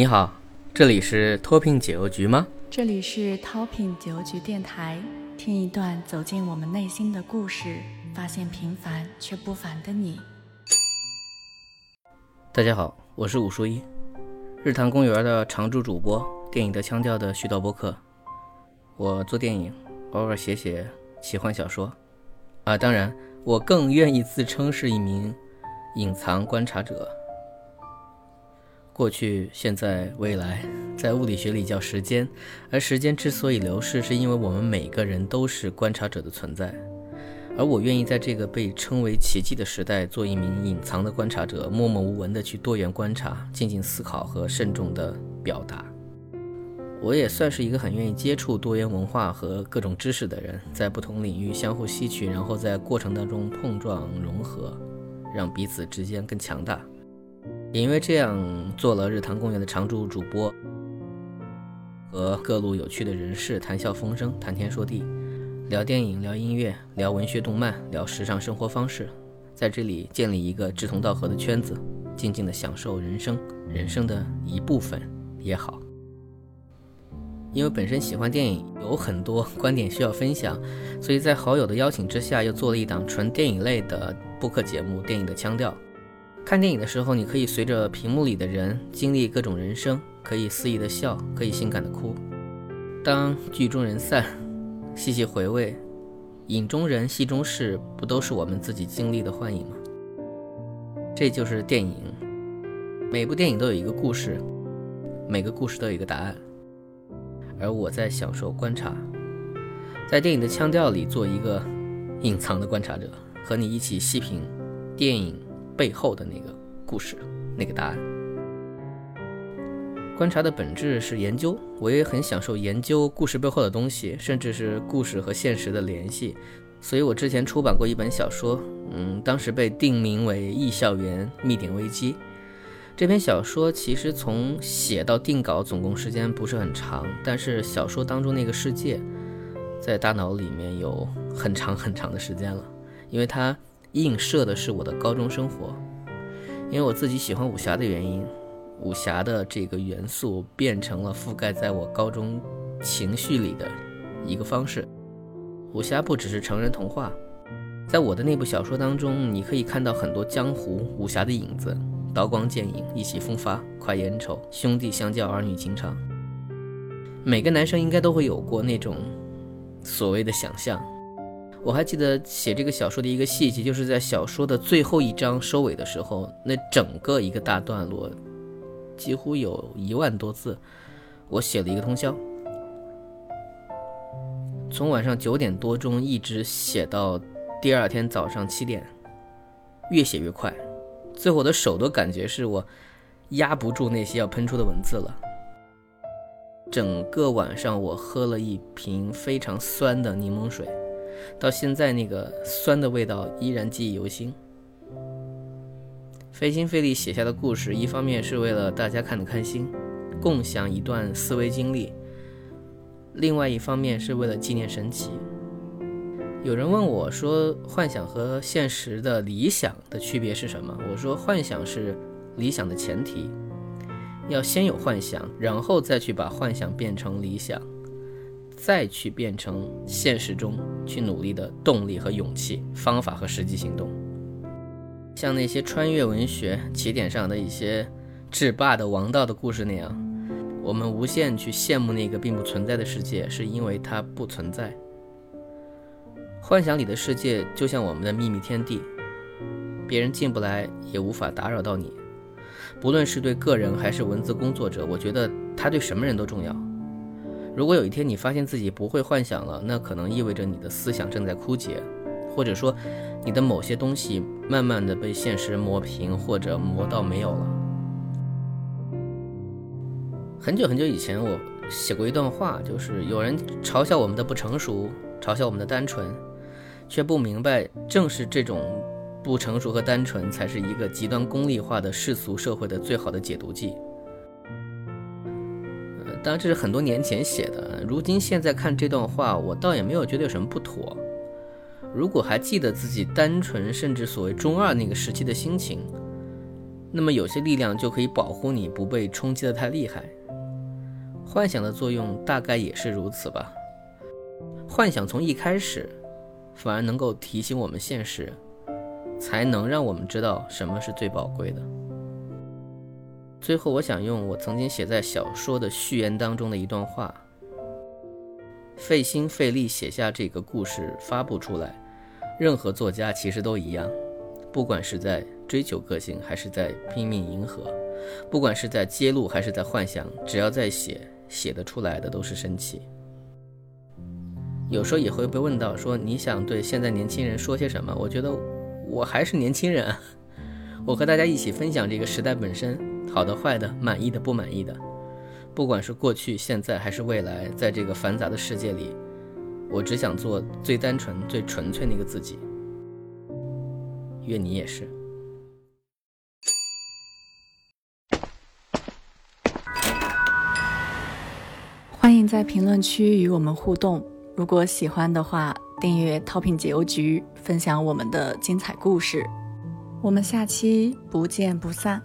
你好，这里是脱贫解忧局吗？这里是 Topping 解忧局电台，听一段走进我们内心的故事，发现平凡却不凡的你。大家好，我是武淑一，日坛公园的常驻主播，电影的腔调的絮叨播客。我做电影，偶尔写写奇幻小说，啊，当然，我更愿意自称是一名隐藏观察者。过去、现在、未来，在物理学里叫时间，而时间之所以流逝，是因为我们每个人都是观察者的存在。而我愿意在这个被称为奇迹的时代，做一名隐藏的观察者，默默无闻地去多元观察、静静思考和慎重地表达。我也算是一个很愿意接触多元文化和各种知识的人，在不同领域相互吸取，然后在过程当中碰撞融合，让彼此之间更强大。也因为这样，做了日坛公园的常驻主播，和各路有趣的人士谈笑风生、谈天说地，聊电影、聊音乐、聊文学动漫、聊时尚生活方式，在这里建立一个志同道合的圈子，静静的享受人生，人生的一部分也好。因为本身喜欢电影，有很多观点需要分享，所以在好友的邀请之下，又做了一档纯电影类的播客节目《电影的腔调》。看电影的时候，你可以随着屏幕里的人经历各种人生，可以肆意的笑，可以性感的哭。当剧中人散，细细回味，影中人、戏中事，不都是我们自己经历的幻影吗？这就是电影。每部电影都有一个故事，每个故事都有一个答案。而我在享受观察，在电影的腔调里做一个隐藏的观察者，和你一起细品电影背后的那个故事，那个答案。观察的本质是研究，我也很享受研究故事背后的东西，甚至是故事和现实的联系。所以我之前出版过一本小说，嗯，当时被定名为《异校园密点危机》。这篇小说其实从写到定稿总共时间不是很长，但是小说当中那个世界，在大脑里面有很长很长的时间了，因为它映射的是我的高中生活。因为我自己喜欢武侠的原因，武侠的这个元素变成了覆盖在我高中情绪里的一个方式。武侠不只是成人童话，在我的那部小说当中，你可以看到很多江湖武侠的影子。刀光剑影，意气风发，快意恩仇，兄弟相交，儿女情长。每个男生应该都会有过那种所谓的想象。我还记得写这个小说的一个细节，就是在小说的最后一章收尾的时候，那整个一个大段落，几乎有一万多字，我写了一个通宵，从晚上九点多钟一直写到第二天早上七点，越写越快。最后，我的手都感觉是我压不住那些要喷出的文字了。整个晚上，我喝了一瓶非常酸的柠檬水，到现在那个酸的味道依然记忆犹新。费心费力写下的故事，一方面是为了大家看得开心，共享一段思维经历；另外一方面是为了纪念神奇。有人问我说：“幻想和现实的理想的区别是什么？”我说：“幻想是理想的前提，要先有幻想，然后再去把幻想变成理想，再去变成现实中去努力的动力和勇气、方法和实际行动。像那些穿越文学起点上的一些制霸的王道的故事那样，我们无限去羡慕那个并不存在的世界，是因为它不存在。”幻想里的世界就像我们的秘密天地，别人进不来，也无法打扰到你。不论是对个人还是文字工作者，我觉得它对什么人都重要。如果有一天你发现自己不会幻想了，那可能意味着你的思想正在枯竭，或者说你的某些东西慢慢的被现实磨平，或者磨到没有了。很久很久以前，我写过一段话，就是有人嘲笑我们的不成熟，嘲笑我们的单纯。却不明白，正是这种不成熟和单纯，才是一个极端功利化的世俗社会的最好的解毒剂。当然这是很多年前写的，如今现在看这段话，我倒也没有觉得有什么不妥。如果还记得自己单纯甚至所谓中二那个时期的心情，那么有些力量就可以保护你不被冲击的太厉害。幻想的作用大概也是如此吧。幻想从一开始，反而能够提醒我们现实，才能让我们知道什么是最宝贵的。最后，我想用我曾经写在小说的序言当中的一段话：费心费力写下这个故事，发布出来，任何作家其实都一样，不管是在追求个性，还是在拼命迎合，不管是在揭露，还是在幻想，只要在写，写得出来的都是神奇。有时候也会被问到，说你想对现在年轻人说些什么？我觉得我还是年轻人，我和大家一起分享这个时代本身。好的、坏的、满意的、不满意的，不管是过去、现在还是未来，在这个繁杂的世界里，我只想做最单纯、最纯粹那个自己。愿你也是。欢迎在评论区与我们互动。如果喜欢的话，订阅淘品解忧局，分享我们的精彩故事。我们下期不见不散。